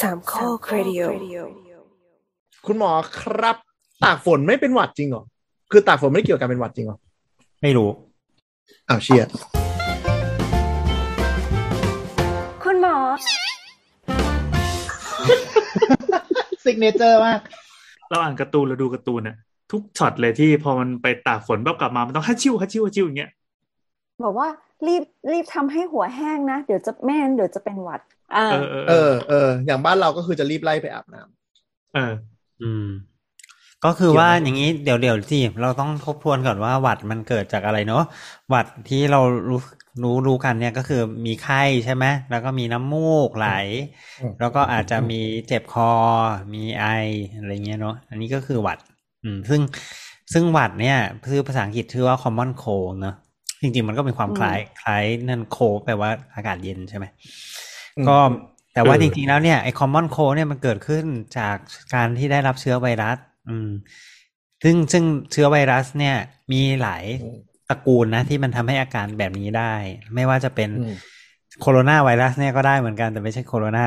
สามข้อครดิโอคุณหมอครับ ตากฝนไม่เป็นหวัดจริงเหรอ คือตากฝนไม่ได้เกี่ยวกับการเป็นหวัดจริงเหรอ ไม่รู้อ้าวเชี่ยคุณหมอ signature มากเราอ่านการ์ตูนเราดูการ์ตูนน่ะทุกช็อตเลยที่พอมันไปตากฝนปั๊บกลับมา มันต้องฮัชชิวฮัชชิวฮัชชิวอย่างเงี้ยบอกว่ารีบรีบทำให้หัวแห้งนะ เดี๋ยวจะแม่งั้นเดี๋ยวจะเป็นหวัดอ่า เออเออเออเอออย่างบ้านเราก็คือจะรีบไล่ไปอาบน้ำเอออืม ก็คือว่าเกี่ยวไหมอย่างนี้เดี๋ยวเดี๋ยวที่เราต้องทบทวนก่อนว่าหวัดมันเกิดจากอะไรเนาะหวัดที่เรารู้รู้รู้กันเนี่ยก็คือมีไข้ใช่ไหมแล้วก็มีน้ำมูกไหล แล้วก็อาจจะมีเจ็บคอ มีไออะไรเงี้ยเนาะอันนี้ก็คือหวัด อืม ซึ่งซึ่งหวัดเนี่ยคือภาษาอังกฤษชื่อว่า common cold เนอะจริงๆ มันก็มีความอืมคล้ายคล้ายนั่นโคแปลว่าอากาศเย็นใช่ไหมอืม ก็แต่ว่าเออจริงๆแล้วเนี่ยไอ้ common cold เนี่ยมันเกิดขึ้นจากการที่ได้รับเชื้อไวรัส อืม ซึ่งซึ่งเชื้อไวรัสเนี่ย มีหลายอืมตระกูลนะที่มันทำให้อาการแบบนี้ได้ ไม่ว่าจะเป็นอืมโคโรนาไวรัสเนี่ยก็ได้เหมือนกันแต่ไม่ใช่โคโรนา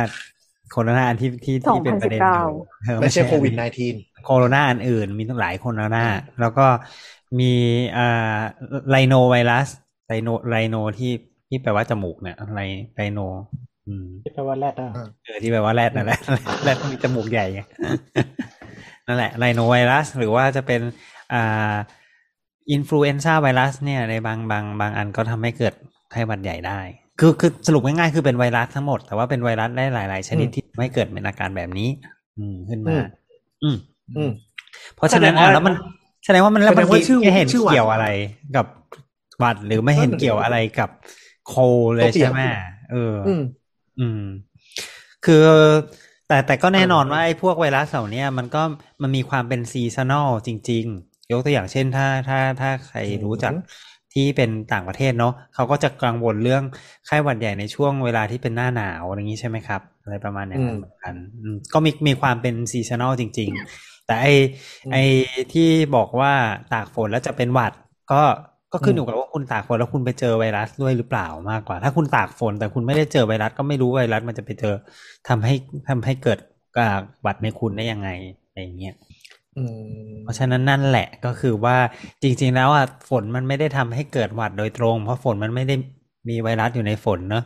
โคโรนาอันที่ที่ที่เป็นประเด็นอยู่เออไม่ใช่โควิดอัน -19 นี้โคโรนาอันอื่น มีตั้งหลายโคโรนาแล้วก็มีอ่า rhinovirus rhino rhino ที่ที่แปลว่าจมูกเนี่ยไร rhino อืม ที่แปลว่าแรดอะเออที่แปลว่าแรดนั่นแหละแรดมีจมูกใหญ่ไงนั่นแหละไรโนไวรัส หรือว่าจะเป็นอ่า influenza virus เนี่ยในบางบางบางอันก็ทำให้เกิดไข้หวัดใหญ่ได้ คือคือสรุปง่ายๆคือเป็นไวรัสทั้งหมด แต่ว่าเป็นไวรัสได้หลาย ๆ ชนิดอืมที่ทำให้เกิดเป็นอาการแบบนี้ อืมขึ้นอืมามอืมอืมเพราะฉะนั้นแสดงว่าอะแล้วมันแสดงว่ามันแล้วมันแสดงว่าชื่อไม่เห็นชื่อหวัดเกี่ยวอะไรกับหวัดหรือไม่เห็นนั่นน่ะเกี่ยวอะไรกับโคเลยก็เปรียบใช่ไหมเออ ออืมอืม คือแต่แต่ก็แน่นอนว่าไอ้พวกไวรัสเหล่าเนี้ยมันก็มันมีความเป็นซีซันอลจริง ๆ ยกตัวอย่างเช่นถ้าถ้าถ้าใครรู้จักอืมที่เป็นต่างประเทศเนาะเขาก็จะกังวลเรื่องไข้หวัดใหญ่ในช่วงเวลาที่เป็นหน้าหนาวอะไรอย่างนี้ใช่ไหมครับ อะไรประมาณอย่างนั้นเหมือนกันอืมก็มีมีความเป็น seasonal จริง ๆ แต่ไอไอที่บอกว่าตากฝนแล้วจะเป็นหวัดก็ ก็ขึ้นอยู่กับว่าคุณตากฝนแล้วคุณไปเจอไวรัสด้วยหรือเปล่ามากกว่า ถ้าคุณตากฝนแต่คุณไม่ได้เจอไวรัสก็ไม่รู้ไวรัสมันจะไปเจอทำให้ทำให้เกิดอ่าหวัดในคุณได้ยังไงอะไรอย่างเงี้ยอืมเพราะฉะนั้นนั่นแหละก็คือว่าจริง ๆ แล้วอะฝนมันไม่ได้ทำให้เกิดหวัดโดยตรง เพราะฝนมันไม่ได้มีไวรัสอยู่ในฝนเนอะ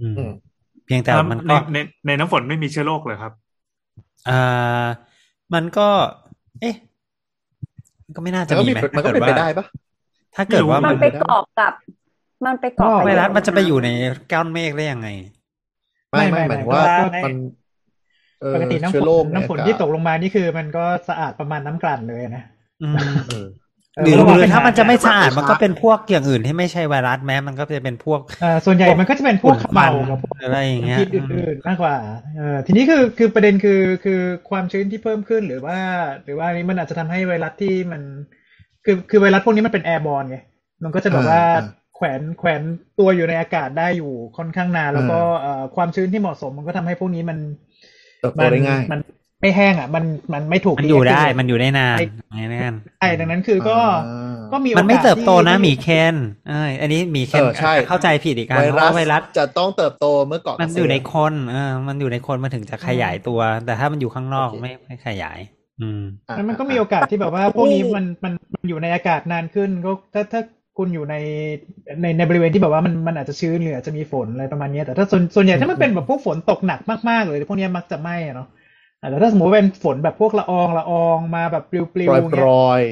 อืมอืมเพียงแต่มันในก็ในในน้ำฝนไม่มีเชื้อโรคเลยครับอ่ามันก็ เอ๊ะมันก็ไม่น่ามัจะนก็มีมีไหมมันก็เป็นไปได้ปะ ถ้าเกิดว่าไม่รู้มันไปเกาะกับ มันไปเกาะกับไวรัสมันจะไปอยู่ในก้อนเมฆได้ยังไง ไม่ไม่หมายถึงว่าก็มันเออปกติน้ำฝเชื้อนโรคน้ำฝนใอากาศที่ตกลงมานี่คือ มันก็สะอาดประมาณน้ำกลั่นเลยนะอืมเออหรือเหรือถ้ามันจะไม่สะอาดมันก็เป็นพวกอย่างอื่นที่ไม่ใช่ไวรัสแม้มันก็จะเป็นพวกเอ่อส่วนใหญ่มันก็จะเป็นพวกฝุ่นเมาควันกับพวกอะไรอย่างเงี้ยพิษอื่นๆมากกว่าเออทีนี้คือคือประเด็นคือคือความชื้นที่เพิ่มขึ้นหรือว่า หรือว่าอันนี้มันอาจจะทำให้ไวรัสที่มัน คือคือไวรัสพวกนี้มันเป็นแอร์บอลไงมันก็จะแบบว่าอ่าแขวนแขวนตัวอยู่ในอากาศได้อยู่ค่อนข้างนาน แล้วก็เอ่อความชื้นที่เหมาะสมมันก็ทำให้พวกนี้มันเติบโตได้ง่ายมันไม่แห้งอะ มันมันไม่ถูกมันอยู่ได้ deactivate มันอยู่ได้นานไงนั่นใช่ดังนั้นคือก็อ่าก็มีมันไม่โอกาสเติบโตนะที่หมีเคนเอยอันนี้หมีเคนเออใช่เข้าใจผิดอีกการไวเพราะรัสว่าไวรัสจะต้องเติบโตเมื่อเกาะมันเกษตรอยู่ในคนเออมันอยู่ในคนมันถึงจะขยายตัว แต่ถ้ามันอยู่ข้างนอกโอเคไม่ไม่ขยาย อืมอะแล้วมันก็มีโอกาสที่แบบว่าพวกนี้มันมันมันอยู่ในอากาศนานขึ้นก็ถ้าถ้าคุณอยู่ในในในบริเวณที่แบบว่ามันมันอาจจะชื้นหรืออาจจะมีฝนอะไรประมาณเนี้ยแต่ถ้าส่วนส่วนใหญ่ถ้ามันเป็นแบบพวกฝนตกหนักมากๆเลยพวกเนี้ยมักจะไหม้อะเนาะอะแต่ถ้าสมมติว่าเป็นฝนแบบพวกละอองละอองมาแบบปลิวๆปล่อยเงี้ปยล่อย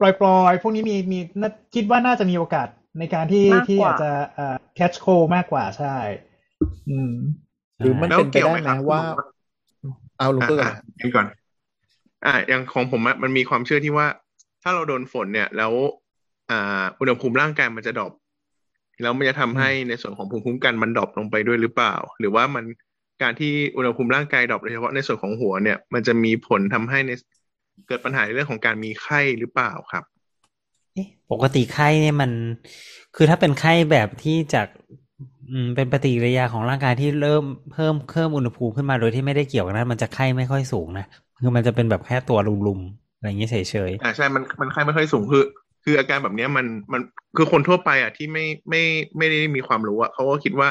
ปล่อยปล่อยๆพวกนี้มีมีน่าคิดว่าน่าจะมีโอกาสในการที่มากกว่าที่อาจจะเอ่อ catch cold มากกว่าใช่ อืม หรือมันแล้วเป็นไปเกี่ยวได้ไหมไหมครับว่า เอาลุงเพื่อนก่อน อะอะก่อนอ่าอย่างของผมอะมันมีความเชื่อที่ว่า ถ้าเราโดนฝนเนี่ย แล้วอ่าอุณหภูมิร่างกายมันจะดรอปแล้วมันจะทำให้ในส่วนของภูมิคุ้มกันมันดรอปลงไปด้วยหรือเปล่า หรือว่ามันการที่อุณหภูมิร่างกายดรอปโดยเฉพาะในส่วนของหัวเนี่ย มันจะมีผลทำให้ในเกิดปัญหาในเรื่องของการมีไข้หรือเปล่าครับเอ๊ะปกติไข้เนี่ยมัน คือถ้าเป็นไข้แบบที่จากอืมเป็นปฏิกิริยาของร่างกายที่เริ่มเพิ่มเพิ่มอุณหภูมิขึ้นมาโดยที่ไม่ได้เกี่ยวกับนั้น มันจะไข้ไม่ค่อยสูงนะ คือมันจะเป็นแบบแค่ตัวลุมๆอะไรอย่างเงี้ยเฉยอ่าใช่มันมันไข้ไม่ค่อยสูงคือคืออาการแบบเนี้ยมันมันคือคนทั่วไปอะที่ไม่ไม่ไม่ได้มีความรู้อะเขาก็คิดว่า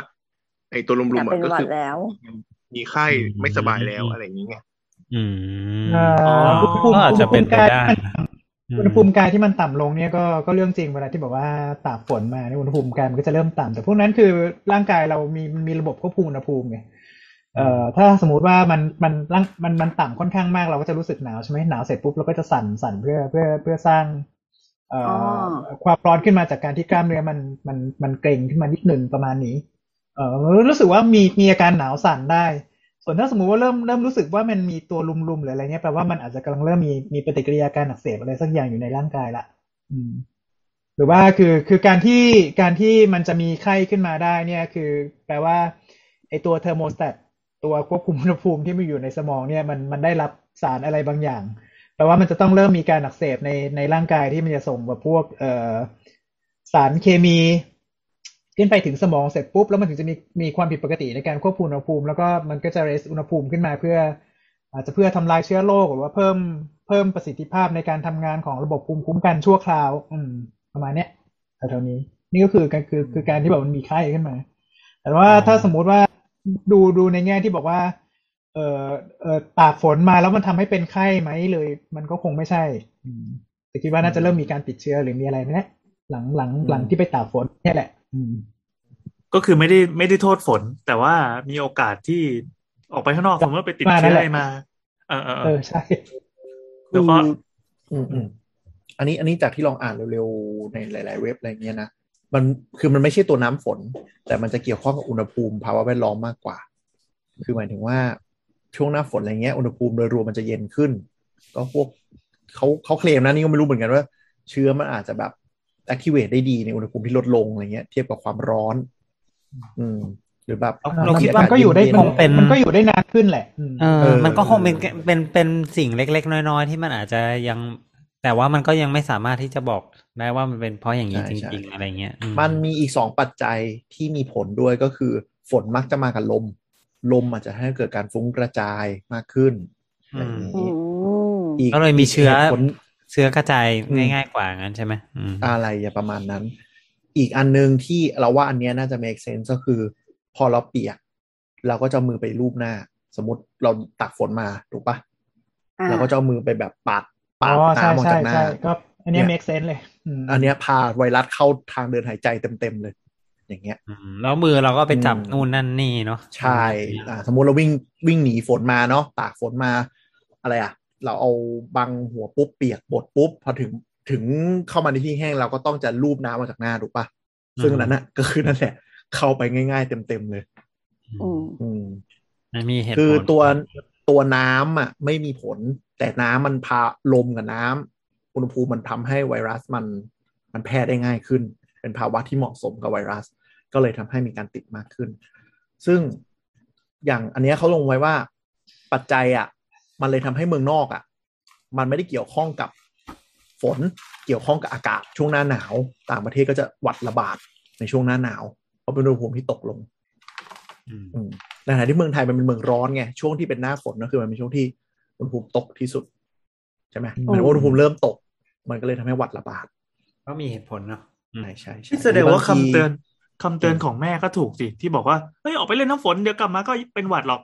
ไอ้ตัวลุมแต่ๆเป็อะนก็หวัคืดอแล้วมีไข้อืมไม่สบายแล้วอะไรอย่างเงี้ยอืมเอ่ออ๋ออุณหภูมิก็อาจจะเป็นไปได้อุณหภูมิกายที่มันต่ำลงเนี่ยก็ก็เรื่องจริงเวลาที่บอกว่าตากฝนมาเนี่ยอุณหภูมิกายมันก็จะเริ่มต่ำแต่พวกนั้นคือร่างกายเรามีมีระบบควบคุมอุณหภูมิไง เอ่อถ้าสมมุติว่ามันมันร่างมันมันต่ำค่อนข้างมากเราก็จะรู้สึกหนาวใช่ไหมหนาวเสร็จปุ๊บเราก็จะสั่นสั่นเพื่อเพื่อเพื่อสร้างเอ่ออความร้อนขึ้นมาจากการที่กล้ามเนื้อมันมันมันเกร็งขึ้นมานิดหนึ่งประมาณนี้ เออรู้สึกว่ามีมีอาการหนาวสั่นได้ ส่วนถ้าสมมุติว่าเริ่มเริ่มรู้สึกว่ามันมีตัวลุมๆหรืออะไรเงี้ยแปลว่ามันอาจจะกำลังเริ่มมีมีปฏิกิริยาการอักเสบอะไรสักอย่างอยู่ในร่างกายละอืมหรือว่าคือคือการที่การที่มันจะมีไข้ขึ้นมาได้เนี่ยคือ แปลว่าไอตัวเทอร์โมสแตต ตัวควบคุมอุณหภูมิที่มันอยู่ในสมองเนี่ยมันมันได้รับสารอะไรบางอย่างแปลว่ามันจะต้องเริ่มมีการอักเสบในในร่างกายที่มันจะส่งแบบพวกเอ่อสารเคมีขึ้นไปถึงสมองเสร็จปุ๊บแล้วมันถึงจะมีมีความผิดปกติในการควบคุมอุณหภูมิ แล้วก็มันก็จะเรสอุณหภูมิขึ้นมาเพื่อ อาจจะเพื่อทำลายเชื้อโรคหรือว่าเพิ่มเพิ่มประสิทธิภาพในการทำงานของระบบภูมิคุ้มกันชั่วคราว อืม ประมาณเนี้ยแถวๆนี้ นี่ก็คือการคือคือการที่แบบมันมีไข้ขึ้นมา แต่ว่าถ้าสมมุติว่า ดูดูในแง่ที่บอกว่า เออเออตากฝนมาแล้วมันทำให้เป็นไข้ไหมเลย มันก็คงไม่ใช่อืมแต่คิดว่าน่าจะเริ่มมีการติดเชื้อหรือมีอะไรไหมเนี่ยหลังหลังหลังที่ไปตากฝนเนี่ยแหละ อืม ก็คือไม่ได้ไม่ได้โทษฝน แต่ว่ามีโอกาสที่ออกไปข้างนอกสมมติว่าไปติดมานั่เชื้นอแหอะละไรมา เออเออเอเอออใช่แล้วก็อืมอืมอันนี้อันนี้จากที่ลองอ่านเร็วๆในหลาย ๆ เว็บอะไรเงี้ยนะ มันคือมันไม่ใช่ตัวน้ำฝน แต่มันจะเกี่ยวข้องกับอุณหภูมิภาวะแวดล้อมมากกว่า คือหมายถึงว่าช่วงหน้าฝนอะไรเงี้ยอุณหภูมิโดยรวมมันจะเย็นขึ้น ก็พวกเขาเขาเคลมนะนี่ก็ไม่รู้เหมือนกันว่า เชื้อมันอาจจะแบบ activate ได้ดีในอุณหภูมิที่ลดลงอะไรเงี้ย เทียบกับความร้อน อืมหรือแบบเราคิดมันก็อยู่ได้เนๆคงเป็นมันก็อยู่ได้นานขึ้นแหละอืมเอเอออ มันก็คงเป็นเป็นเป็นสิ่งเล็ก ๆ น้อย ๆ ที่มันอาจจะยัง แต่ว่ามันก็ยังไม่สามารถที่จะบอกได้ว่ามันเป็นเพราะอย่างนี้ใช่จใช่ริงๆอะไรเงี้ยอืมันมีอีกสองปัจจัยที่มีผลด้วยก็คือ ฝนมักจะมากับลม ลมอาจจะให้เกิดการฟุ้งกระจายมากขึ้นอะไรอย่างอืนี้มอีกก็เลยมีเชื้อหตุผลเชื้อกระจายอืมง่ายๆกว่างั้นใช่ไหมอืมอะไรอย่าประมาณนั้น อีกอันหนึงที่เราว่าอันเนี้ยน่าจะ make sense ก็คือ พอเราเปียก เราก็จะเอามือไปรูปหน้า สมมติเราตักฝนมาถูกปะอ่าเราก็จะเอามือไปแบบปาด ปาอ๋ดอใช่น้ำออกใช่จากหน้าใช่ก็อันเนี้ยเนี่ย make sense เลยมอันเนี้ยพาไวรัสเข้าทางเดินหายใจเต็มๆเลย อย่างเงี้ยอืมแล้วมือเราก็ไปจับอืมนู่นนั่นนี่เนาะใช่อ่าสมมุติเราวิ่งวิ่งหนีฝนมาเนาะตากฝนมา อะไรอะ เราเอาบังหัวปุ๊บเปียกบดปุ๊บพอถึงถึงเข้ามาในที่แห้งเราก็ต้องจะลูบน้ำออกจากหน้าถูกปะซึ่งนั้นน่ะก็คือนั่นแหละ เข้าไปง่ายๆเต็มๆเลย อืมอืมมันมีเหตุคือผลตัว ตัวน้ำอะไม่มีผล แต่น้ำมันพาลมกับน้ำอุณหภูมิมันทำให้ไวรัสมันมันแพร่ได้ง่ายขึ้น เป็นภาวะที่เหมาะสมกับไวรัส ก็เลยทำให้มีการติดมากขึ้น ซึ่งอย่างอันนี้เขาลงไว้ว่าปัจจัยอะมันเลยทำให้เมืองนอกอะมันไม่ได้เกี่ยวข้องกับฝนเกี่ยวข้องกับอากาศช่วงหน้าหนาว ต่างประเทศก็จะหวัดระบาดในช่วงหน้าหนาว เพราะเป็นอุณหภูมิที่ตกลง ในขณะที่เมืองไทยมันเป็นเมืองร้อนไงช่วงที่เป็นหน้าฝนก็คือมันเป็นช่วงที่อุณหภูมิตกที่สุด ใช่ไหมอืมหมายถึงว่าอุณหภูมิเริ่มตก มันก็เลยทำให้หวัดระบาดก็มีเหตุผลเนาะอืมใช่ใช่ใช่ที่แสดงว่าบคำทีเตือนคำเตือนของแม่ก็ถูกสิที่บอกว่าเฮ้ยออกไปเล่นน้ำฝนเดี๋ยวกลับมาก็เป็นหวัดหรอก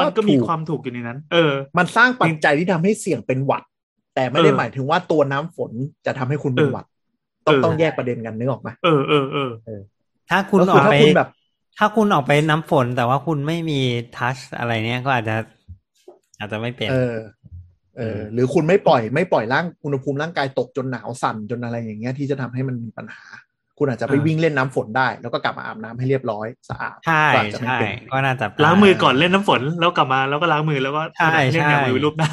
มันก็มีความถูกอยู่ในนั้น เออ มันสร้างปัจจัยที่ทำให้เสี่ยงเป็นหวัด แต่ไม่ได้เออหมายถึงว่าตัวน้ำฝนจะทำให้คุณเป็นหวัด ต้องเออต้องแยกประเด็นกันนึกออกไหมเออเออเออถ้าคุณก็อคืออกถ้าไปคุณแบบ ถ้าคุณออกไปน้ำฝนแต่ว่าคุณไม่มีทัชอะไรเนี้ยก็อาจจะ อาจจะไม่เป็น เออ เออ หรือคุณไม่ปล่อยไม่ปล่อยร่างอุณหภูมิร่างกายตกจนหนาวสั่นจนอะไรอย่างเงี้ยที่จะทำให้มันมีปัญหา คุณอาจจะไปอ่าวิ่งเล่นน้ำฝนได้ แล้วก็กลับมาอาบน้ำให้เรียบร้อยสะอาดใช่ก็อาจจะไม่ใช่เป็นก็น่าจะล้างมือก่อนเล่นน้ำฝนแล้วกลับมาแล้วก็ล้างมือแล้วก็ใช่เล่นใช่ยามือรูปหน้า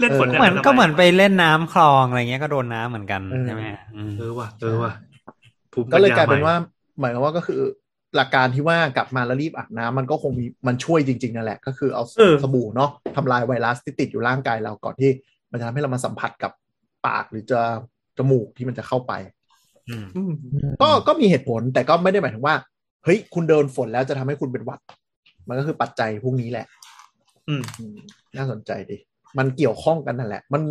เล่นฝนเออได้เหมือนทำไก็เหมือนไปเล่นน้ำคลองอะไรเงี้ยก็โดนน้ำเหมือนกันเออใช่ไหมอืมเออว่ะเออว่ะภูมิก็เลยปัญญกลายเป็นใหม่ว่าหมายความว่าก็คือ หลักการที่ว่ากลับมาแล้วรีบอาบน้ำมันก็คงมีมันช่วยจริงๆนั่นแหละ ก็คือเอาเออสบู่เนาะทำลายไวรัสที่ติดอยู่ร่างกายเราก่อนที่ มันจะทำให้เรามาสัมผัสกับปากหรือจะจมูกที่มันจะเข้าไปอืมอืมก็ก็มีเหตุผลแต่ก็ไม่ได้หมายถึงว่าเฮ้ยคุณเดินฝนแล้วจะทำให้คุณเป็นหวัด มันก็คือปัจจัยพวกนี้แหละ อืมอืมน่าสนใจดิมันเกี่ยวข้องกันนั่นแหละ มัน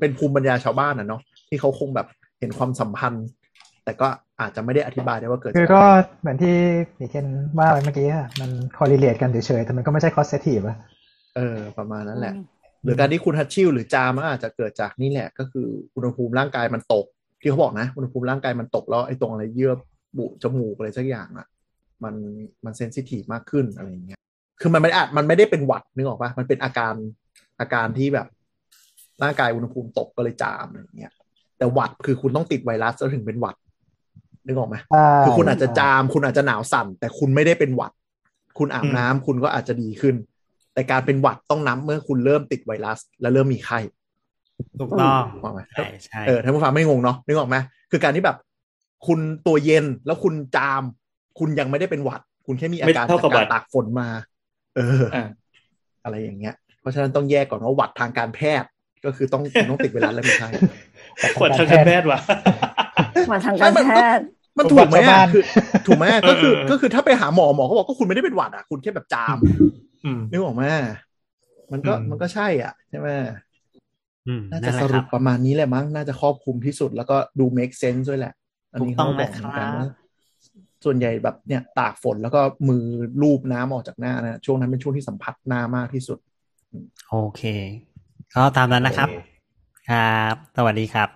เป็นภูมิปัญญาชาวบ้านนะเนาะที่เขาคงแบบเห็นความสัมพันธ์ แต่ก็ อาจจะไม่ได้อธิบายได้ว่าเกิดคือจากก็อะไรเหมือนที่พี่เคนว่าไปเมื่อกี้อะมัน correlate กันเฉยๆแต่มันก็ไม่ใช่ causative อะเออ ประมาณนั้นแหละ หรือการที่คุณฮัตชิลหรือจามมันอาจจะเกิดจากนี่แหละ ก็คืออุณหภูมิร่างกายมันตก ที่เขาบอกนะ อุณหภูมิร่างกายมันตกแล้วไอ้ตรงอะไรเยื่อบุจมูกอะไรสักอย่างอะมันมันเซนซิทีฟมากขึ้นอะไรอย่างเงี้ยคือมันไม่ได้อาจมันไม่ได้เป็นหวัดนึกออกปะมันเป็นอาการอาการที่แบบร่างกายอุณหภูมิตกก็เลยจามอะไรอย่างเงี้ยแต่หวัดคือคุณต้องติดไวรัสแล้วถึงเป็นหวัด นึกออกไหมใช่คือคุณอาจจะจาม คุณอาจจะหนาวสั่น แต่คุณไม่ได้เป็นหวัด คุณอาบอืมน้ำคุณก็อาจจะดีขึ้น แต่การเป็นหวัดต้องนับเมื่อคุณเริ่มติดไวรัส และเริ่มมีไข้ถูกต้องถูกต้องไหมใช่ใช่เออท่านผู้ฟังไม่งงเนาะนึกออกไหมคือการที่แบบ คุณตัวเย็นแล้วคุณจาม คุณยังไม่ได้เป็นหวัด คุณแค่มีอาการไม่เท่ากับจากหวัการดตากฝนมา เอออ่าอะไรอย่างเงี้ย เพราะฉะนั้นต้องแยกก่อนว่าหวัดทางการแพทย์ก็คือต้องคุณต้องติดไวรัสแล้วไม่ใช่ขวดทางการแพทย์ว่ะมาทางการแพทย์ มันถูกไหมหวัดชาวบ้าอะนคือถูกไหมก็คือเออเออก็คือถ้าไปหาหมอหมอก็บอกก็คุณไม่ได้เป็นหวัดอะคุณแค่แบบจามอืมนึกออกไหมมันก็อืมมันก็ใช่อะใช่ไหมอืมน่านั่จะนแหสละครุรัปบประมาณนี้แหละมั้งน่าจะครอบคลุมที่สุด แล้วก็ดู make sense ด้วยแหละ อันนี้ถูกต้เขาองบอกเหมือนกันนะครับว่าส่วนใหญ่แบบเนี่ยตากฝนแล้วก็มือลูบน้ำออกจากหน้านะช่วงนั้นเป็นช่วงที่สัมผัสหน้ามากที่สุด โอเค ก็ตามนั้นนะครับ ครับ สวัสดีครับ